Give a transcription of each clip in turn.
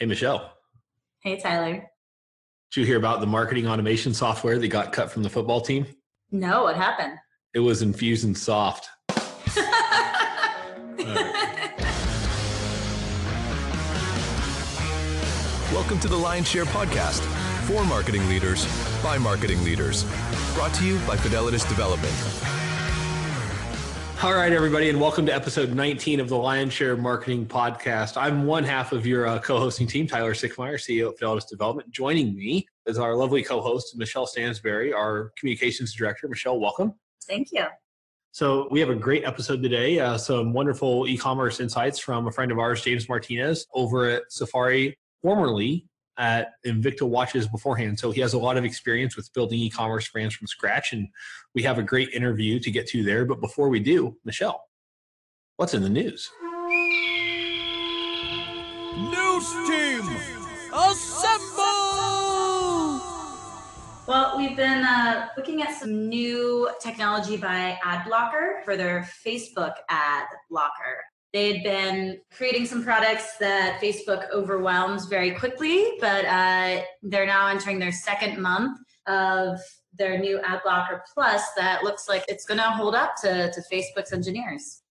Hey, Michelle. Hey, Tyler. Did you hear about the marketing automation software that got cut from the football team? No, what happened? It was Infusionsoft. Welcome to the Lion's Share podcast for marketing leaders by marketing leaders. Brought to you by Fidelitas Development. All right, everybody, and welcome to episode 19 of the Lion's Share Marketing Podcast. I'm one half of your uh, co-hosting team, Tyler Sickmeyer, CEO of Fidelitas Development. Joining me is our lovely co-host, Michelle Stansberry, our communications director. Michelle, welcome. Thank you. So we have a great episode today. Uh, some wonderful e-commerce insights from a friend of ours, James Martinez, over at Safari, formerly at Invicta Watches beforehand. So he has a lot of experience with building e-commerce brands from scratch, and we have a great interview to get to there. But before we do, Michelle, what's in the news? News team, assemble! Well, we've been uh, looking at some new technology by AdBlocker for their Facebook ad blocker. They had been creating some products that Facebook overwhelms very quickly, but uh, they're now entering their second month of their new ad blocker plus that looks like it's going to hold up to, to Facebook's engineers.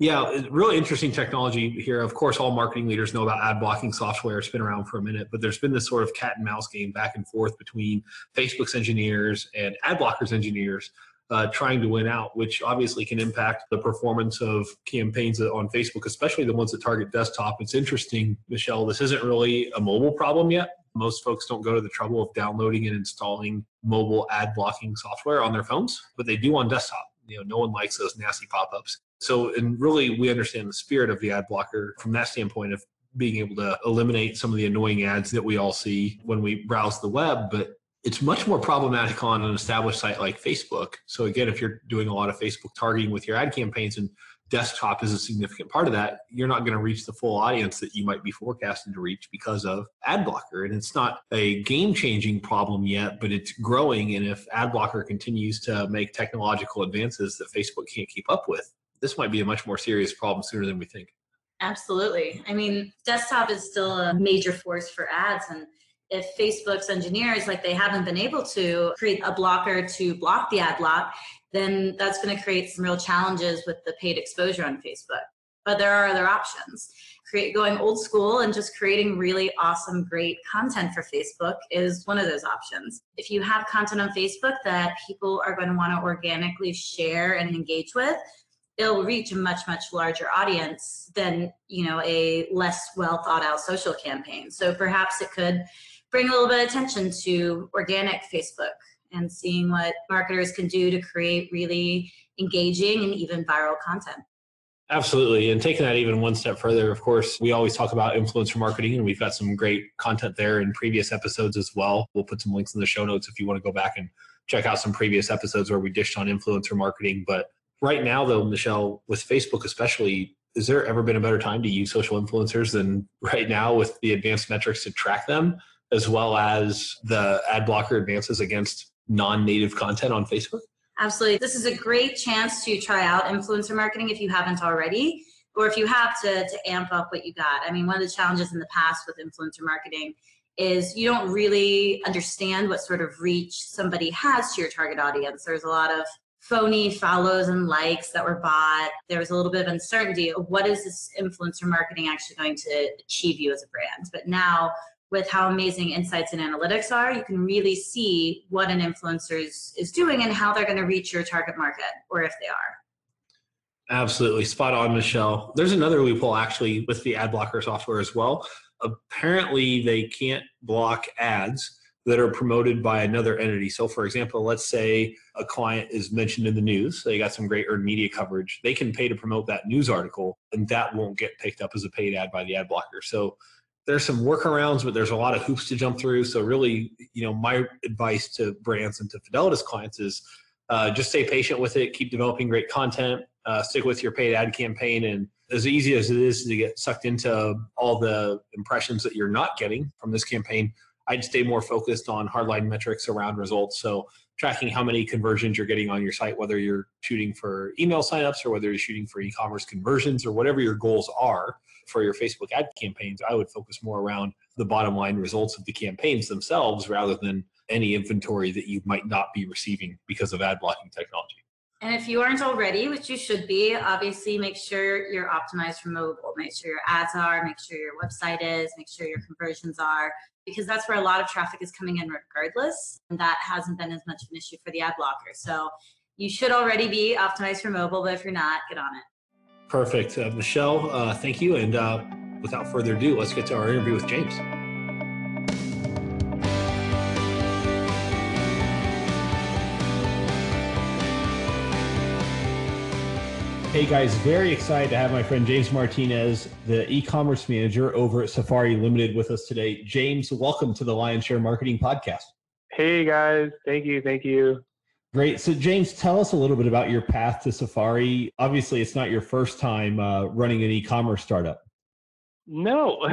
Yeah, really interesting technology here. Of course, all marketing leaders know about ad blocking software. It's been around for a minute, but there's been this sort of cat and mouse game back and forth between Facebook's engineers and ad blockers engineers uh, trying to win out, which obviously can impact the performance of campaigns on Facebook, especially the ones that target desktop. It's interesting, Michelle, this isn't really a mobile problem yet. Most folks don't go to the trouble of downloading and installing mobile ad blocking software on their phones, but they do on desktop. You know, no one likes those nasty pop-ups. So, and really, we understand the spirit of the ad blocker from that standpoint of being able to eliminate some of the annoying ads that we all see when we browse the web. But it's much more problematic on an established site like Facebook. So, again, if you're doing a lot of Facebook targeting with your ad campaigns and desktop is a significant part of that, you're not going to reach the full audience that you might be forecasting to reach because of ad blocker. And it's not a game changing problem yet, but it's growing. And if ad blocker continues to make technological advances that Facebook can't keep up with, this might be a much more serious problem sooner than we think. Absolutely. I mean, desktop is still a major force for ads. And if Facebook's engineers, like they haven't been able to create a blocker to block the ad block, then that's going to create some real challenges with the paid exposure on Facebook. But there are other options. Create going old school and just creating really awesome, great content for Facebook is one of those options. If you have content on Facebook that people are going to want to organically share and engage with, it'll reach a much much larger audience than you know a less well thought out social campaign so perhaps it could bring a little bit of attention to organic facebook and seeing what marketers can do to create really engaging and even viral content Absolutely. And taking that even one step further, of course, we always talk about influencer marketing, and we've got some great content there in previous episodes as well. We'll put some links in the show notes if you want to go back and check out some previous episodes where we dished on influencer marketing. But Right now, though, Michelle, with Facebook especially, is there ever been a better time to use social influencers than right now with the advanced metrics to track them, as well as the ad blocker advances against non native content on Facebook? Absolutely. This is a great chance to try out influencer marketing if you haven't already, or if you have to, to amp up what you got. I mean, one of the challenges in the past with influencer marketing is you don't really understand what sort of reach somebody has to your target audience. There's a lot of phony follows and likes that were bought. There was a little bit of uncertainty of what is this influencer marketing actually going to achieve you as a brand. But now, with how amazing insights and analytics are, you can really see what an influencer is, is doing and how they're going to reach your target market, or if they are. Absolutely. Spot on, Michelle. There's another loophole actually with the ad blocker software as well. Apparently, they can't block ads that are promoted by another entity. So, for example, let's say a client is mentioned in the news, they got some great earned media coverage. They can pay to promote that news article, and that won't get picked up as a paid ad by the ad blocker. So, there's some workarounds, but there's a lot of hoops to jump through. So, really, you know, my advice to brands and to Fidelitas clients is uh, just stay patient with it, keep developing great content, uh, stick with your paid ad campaign, and as easy as it is to get sucked into all the impressions that you're not getting from this campaign, I'd stay more focused on hardline metrics around results. So tracking how many conversions you're getting on your site, whether you're shooting for email signups or whether you're shooting for e-commerce conversions or whatever your goals are for your Facebook ad campaigns, I would focus more around the bottom line results of the campaigns themselves rather than any inventory that you might not be receiving because of ad blocking technology. And if you aren't already, which you should be, obviously make sure you're optimized for mobile. Make sure your ads are, make sure your website is, make sure your conversions are, because that's where a lot of traffic is coming in regardless. And that hasn't been as much of an issue for the ad blocker. So you should already be optimized for mobile, but if you're not, get on it. Perfect. Uh, Michelle, uh, thank you. And uh, without further ado, let's get to our interview with James. Hey guys, very excited to have my friend James Martinez, the e-commerce manager over at Safari Limited with us today. James, welcome to the Lion's Share Marketing Podcast. Hey guys, thank you, thank you. Great. So, James, tell us a little bit about your path to Safari. Obviously, it's not your first time uh, running an e-commerce startup. No,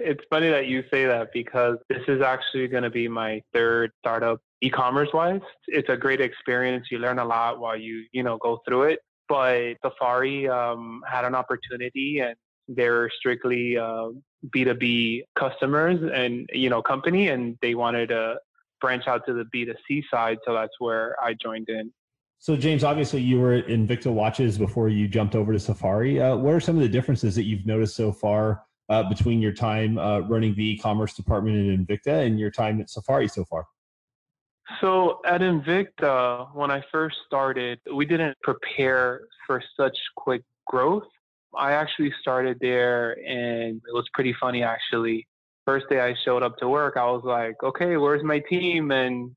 it's funny that you say that because this is actually going to be my third startup e-commerce wise. It's a great experience. You learn a lot while you, you know, go through it but Safari um, had an opportunity and they're strictly uh, B2B customers and, you know, company, and they wanted to branch out to the B2C side. So that's where I joined in. So, James, obviously you were at Invicta Watches before you jumped over to Safari. Uh, what are some of the differences that you've noticed so far uh, between your time uh, running the e-commerce department at Invicta and your time at Safari so far? So at Invicta, when I first started, we didn't prepare for such quick growth. I actually started there and it was pretty funny actually. First day I showed up to work, I was like, okay, where's my team? And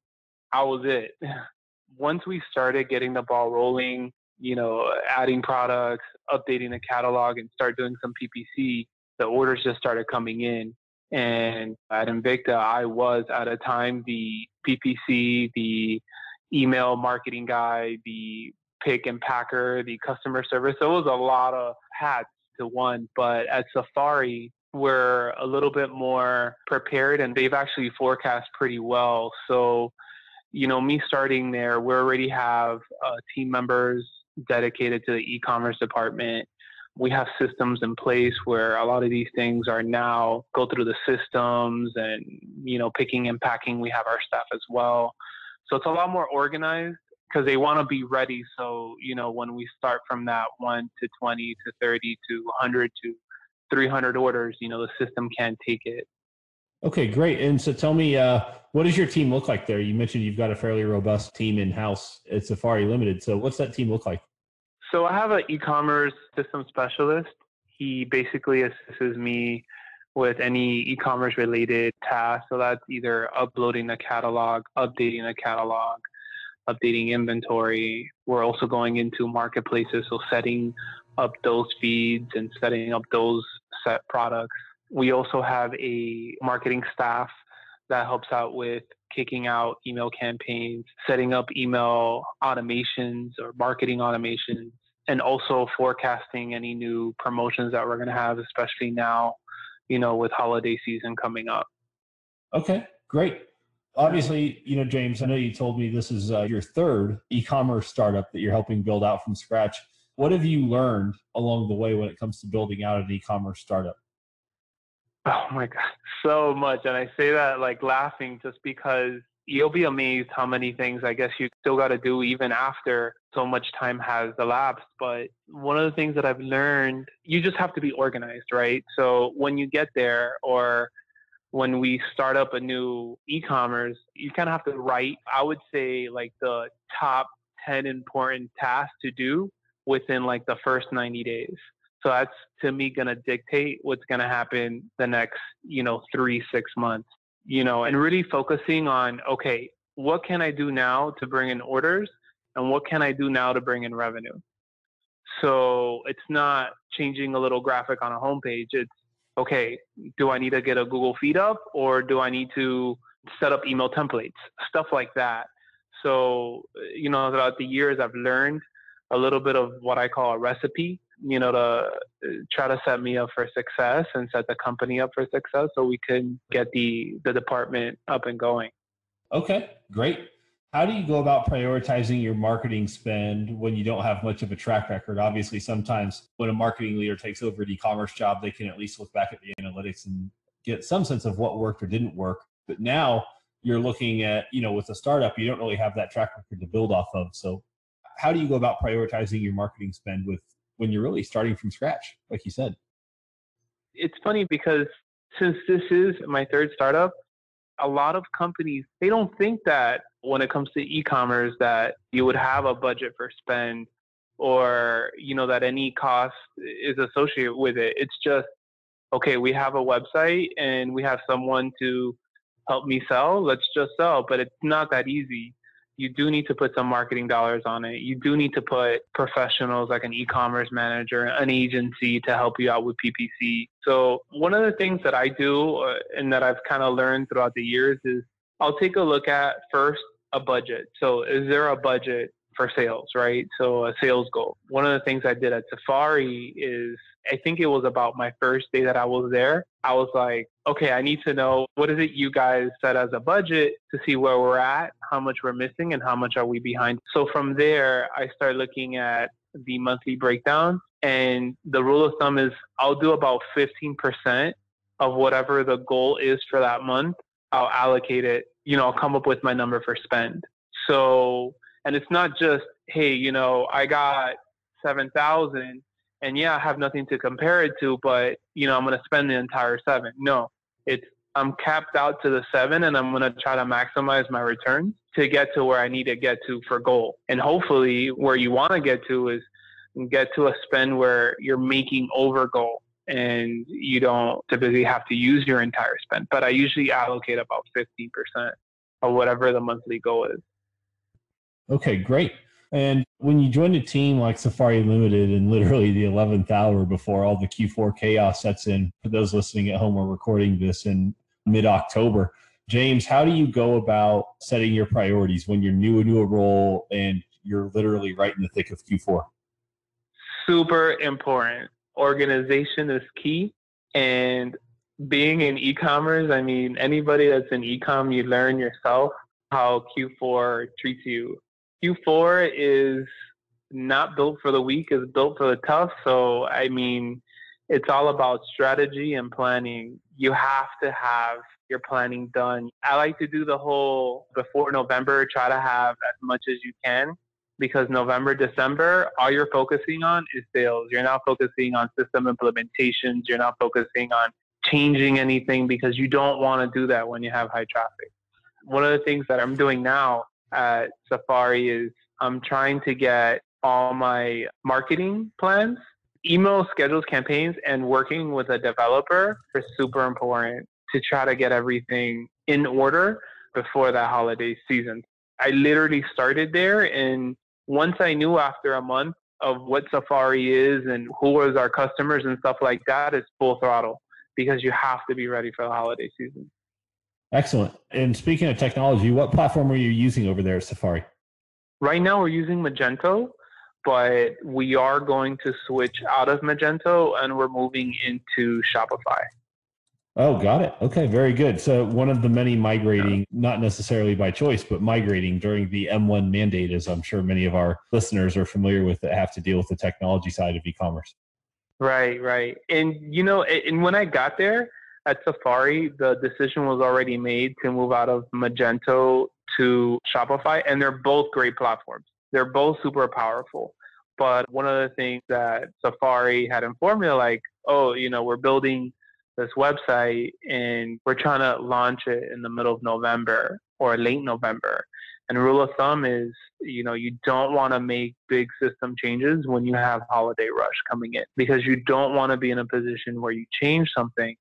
I was it. Once we started getting the ball rolling, you know, adding products, updating the catalog, and start doing some PPC, the orders just started coming in. And at Invicta, I was at a time the PPC, the email marketing guy, the pick and packer, the customer service. So it was a lot of hats to one. But at Safari, we're a little bit more prepared and they've actually forecast pretty well. So, you know, me starting there, we already have uh, team members dedicated to the e commerce department. We have systems in place where a lot of these things are now go through the systems and you know picking and packing. We have our staff as well. So it's a lot more organized because they want to be ready. So you know when we start from that 1 to 20 to 30 to 100 to 300 orders you know the system can't take it. Okay great. And so tell me uh, what does your team look like there? You mentioned you've got a fairly robust team in house at safari limited. So what's that team look like? So I have an e-commerce system specialist. He basically assists me with any e-commerce related tasks. So that's either uploading the catalog, updating the catalog, updating inventory. We're also going into marketplaces, so setting up those feeds and setting up those set products. We also have a marketing staff that helps out with kicking out email campaigns, setting up email automations or marketing automations, and also forecasting any new promotions that we're going to have, especially now, you know, with holiday season coming up. Okay, great. Obviously, you know, James, I know you told me this is uh, your third e commerce startup that you're helping build out from scratch. What have you learned along the way when it comes to building out an e commerce startup? Oh my God, so much. And I say that like laughing just because you'll be amazed how many things I guess you still got to do even after so much time has elapsed. But one of the things that I've learned, you just have to be organized, right? So when you get there or when we start up a new e-commerce, you kind of have to write, I would say like the top 10 important tasks to do within like the first 90 days. So that's to me going to dictate what's going to happen the next, you know, three, six months you know, and really focusing on, okay, what can I do now to bring in orders and what can I do now to bring in revenue? So it's not changing a little graphic on a homepage. It's, okay, do I need to get a Google feed up or do I need to set up email templates? Stuff like that. So, you know, throughout the years, I've learned a little bit of what I call a recipe you know, to uh, try to set me up for success and set the company up for success so we can get the the department up and going. Okay, great. How do you go about prioritizing your marketing spend when you don't have much of a track record? Obviously, sometimes when a marketing leader takes over an e-commerce job, they can at least look back at the analytics and get some sense of what worked or didn't work. But now you're looking at, you know, with a startup, you don't really have that track record to build off of. So how do you go about prioritizing your marketing spend with when you're really starting from scratch, like you said? It's funny because since this is my third startup, a lot of companies they don't think that when it comes to e-commerce that you would have a budget for spend or you know that any cost is associated with it it's just okay we have a website and we have someone to help me sell let's just sell but it's not that easy you do need to put some marketing dollars on it. You do need to put professionals like an e-commerce manager, an agency to help you out with PPC. So one of the things that I do uh, and that I've kind of learned throughout the years is I'll take a look at first a budget. So is there a budget for sales, right? So a sales goal. One of the things I did at Safari is I think it was about my first day that I was there. I was like, okay, I need to know what is it you guys set as a budget to see where we're at, how much we're missing, and how much are we behind. So from there, I start looking at the monthly breakdown. And the rule of thumb is I'll do about 15% of whatever the goal is for that month. I'll allocate it, you know, I'll come up with my number for spend. So, and it's not just, hey, you know, I got 7,000 and yeah, I have nothing to compare it to, but you know, I'm going to spend the entire seven. No, it's I'm capped out to the seven, and I'm going to try to maximize my returns to get to where I need to get to for goal. And hopefully, where you want to get to is get to a spend where you're making over goal and you don't typically have to use your entire spend. But I usually allocate about 15% of whatever the monthly goal is. Okay, great. And when you join a team like Safari Limited in literally the 11th hour before all the Q4 chaos sets in, for those listening at home, we're recording this in mid October. James, how do you go about setting your priorities when you're new into a role and you're literally right in the thick of Q4? Super important. Organization is key. And being in e commerce, I mean, anybody that's in e com, you learn yourself how Q4 treats you Q4 is not built for the weak, it's built for the tough. So, I mean, it's all about strategy and planning. You have to have your planning done. I like to do the whole before November, try to have as much as you can because November, December, all you're focusing on is sales. You're not focusing on system implementations. You're not focusing on changing anything because you don't want to do that when you have high traffic. One of the things that I'm doing now at Safari is I'm trying to get all my marketing plans, email schedules, campaigns, and working with a developer is super important to try to get everything in order before that holiday season. I literally started there, and once I knew after a month of what Safari is and who was our customers and stuff like that, it's full throttle because you have to be ready for the holiday season. Excellent. And speaking of technology, what platform are you using over there at Safari? Right now, we're using Magento, but we are going to switch out of Magento and we're moving into Shopify. Oh, got it. Okay, very good. So, one of the many migrating, not necessarily by choice, but migrating during the M1 mandate, as I'm sure many of our listeners are familiar with that have to deal with the technology side of e commerce. Right, right. And, you know, and when I got there, at Safari, the decision was already made to move out of Magento to Shopify, and they're both great platforms. They're both super powerful. But one of the things that Safari had informed me, like, oh, you know, we're building this website and we're trying to launch it in the middle of November or late November. And rule of thumb is, you know, you don't want to make big system changes when you have holiday rush coming in because you don't want to be in a position where you change something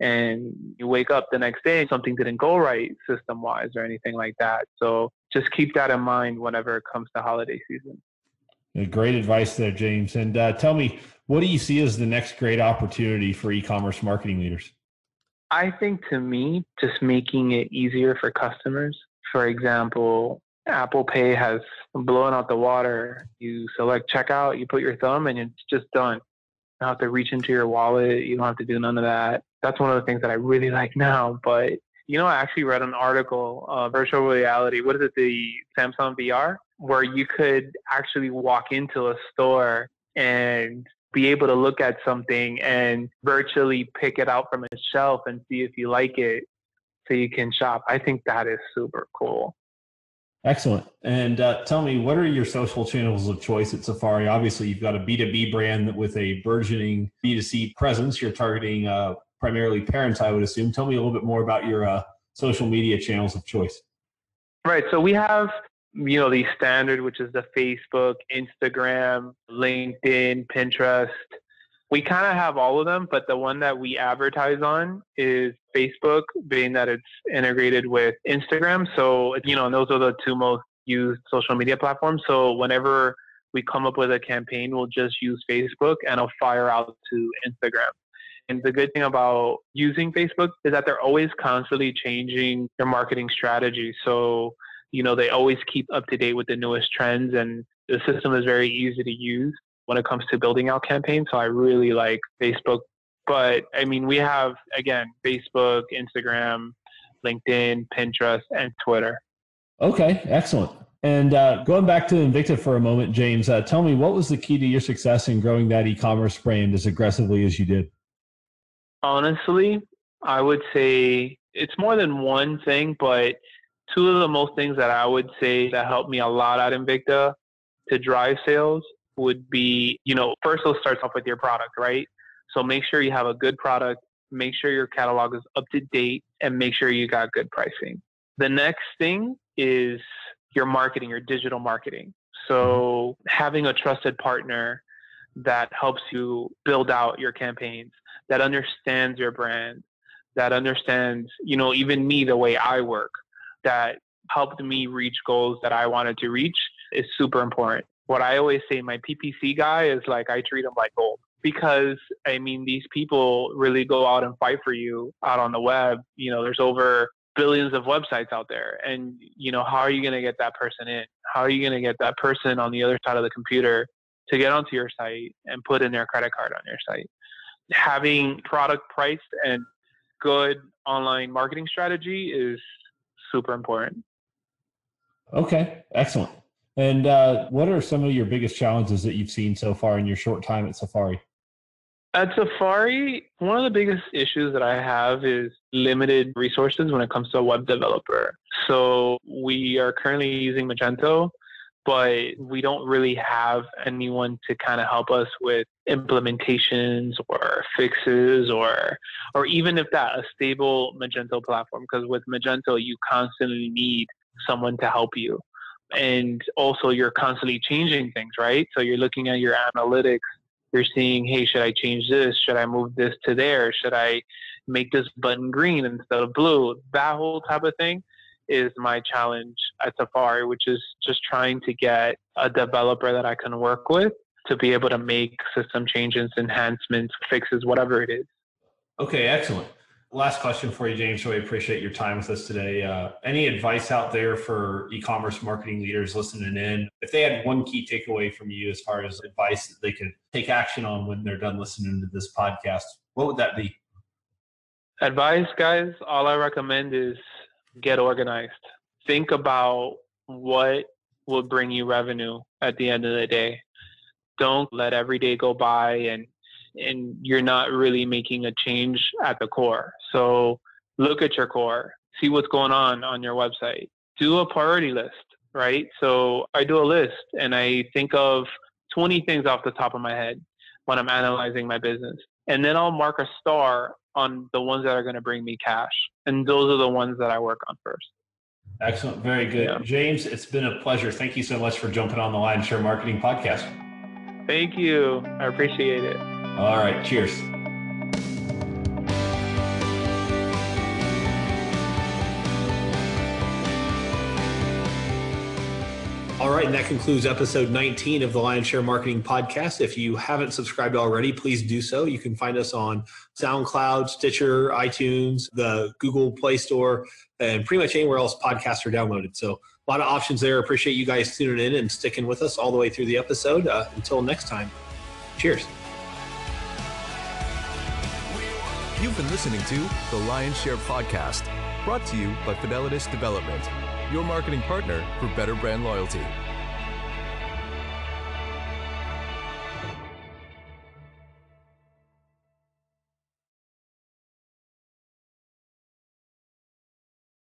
and you wake up the next day something didn't go right system wise or anything like that. So just keep that in mind whenever it comes to holiday season. Great advice there james. And uh, tell me what do you see as the next great opportunity for e-commerce marketing leaders i think to me just making it easier for customers for example apple pay has blown out the water you select checkout you put your thumb and it's just done You don't have to reach into your wallet. You don't have to do none of that. That's one of the things that I really like now. But You know, I actually read an article, uh, virtual reality. What is it? The Samsung VR, where you could actually walk into a store and be able to look at something and virtually pick it out from a shelf and see if you like it so you can shop. I think that is super cool. Excellent. And uh, tell me, what are your social channels of choice at Safari? Obviously, you've got a B2B brand with a burgeoning B2C presence. You're targeting uh, primarily parents, I would assume. Tell me a little bit more about your uh, social media channels of choice. Right. So we have, you know, the standard, which is the Facebook, Instagram, LinkedIn, Pinterest, we kind of have all of them, but the one that we advertise on is Facebook, being that it's integrated with Instagram. So, you know, those are the two most used social media platforms. So, whenever we come up with a campaign, we'll just use Facebook and it'll fire out to Instagram. And the good thing about using Facebook is that they're always constantly changing their marketing strategy. So, you know, they always keep up to date with the newest trends and the system is very easy to use when it comes to building out campaigns. So I really like Facebook. But I mean, we have, again, Facebook, Instagram, LinkedIn, Pinterest, and Twitter. Okay, excellent. And uh, going back to Invicta for a moment, James, uh, tell me what was the key to your success in growing that e commerce brand as aggressively as you did? Honestly, I would say it's more than one thing, but two of the most things that I would say that helped me a lot at Invicta to drive sales would be, you know, first it starts off with your product, right? So make sure you have a good product, make sure your catalog is up to date, and make sure you got good pricing. The next thing is your marketing, your digital marketing. So having a trusted partner that helps you build out your campaigns, that understands your brand, that understands, you know, even me, the way I work, that helped me reach goals that I wanted to reach is super important what I always say, my PPC guy is like I treat him like gold because I mean these people really go out and fight for you out on the web. You know, there's over billions of websites out there, and you know how are you going to get that person in? How are you going to get that person on the other side of the computer to get onto your site and put in their credit card on your site? Having product priced and good online marketing strategy is super important. Okay, excellent. And uh, what are some of your biggest challenges that you've seen so far in your short time at Safari? At Safari, one of the biggest issues that I have is limited resources when it comes to a web developer. So we are currently using Magento, but we don't really have anyone to kind of help us with implementations or fixes or or even if that a stable Magento platform because with Magento you constantly need someone to help you and also you're constantly changing things, right? So you're looking at your analytics. You're seeing, hey, should I change this? Should I move this to there? Should I make this button green instead of blue? That whole type of thing is my challenge at Safari, which is just trying to get a developer that I can work with to be able to make system changes, enhancements, fixes, whatever it is. Okay, excellent last question for you, James. So we appreciate your time with us today. Uh, any advice out there for e-commerce marketing leaders listening in? If they had one key takeaway from you as far as advice that they could take action on when they're done listening to this podcast, what would that be? Advice, guys. All I recommend is get organized. Think about what will bring you revenue at the end of the day. Don't let every day go by and and you're not really making a change at the core. So look at your core, see what's going on on your website. Do a priority list, right? So I do a list and I think of 20 things off the top of my head when I'm analyzing my business. And then I'll mark a star on the ones that are going to bring me cash. And those are the ones that I work on first. Excellent. Very good. Yeah. James, it's been a pleasure. Thank you so much for jumping on the Lion's Share Marketing Podcast. Thank you. I appreciate it. All right. Cheers. Right, and that concludes episode 19 of the Lion's Share Marketing Podcast. If you haven't subscribed already, please do so. You can find us on SoundCloud, Stitcher, iTunes, the Google Play Store, and pretty much anywhere else podcasts are downloaded. So a lot of options there. Appreciate you guys tuning in and sticking with us all the way through the episode. Uh, until next time, cheers. You've been listening to the Lion's Share Podcast, brought to you by Fidelitas Development, your marketing partner for better brand loyalty.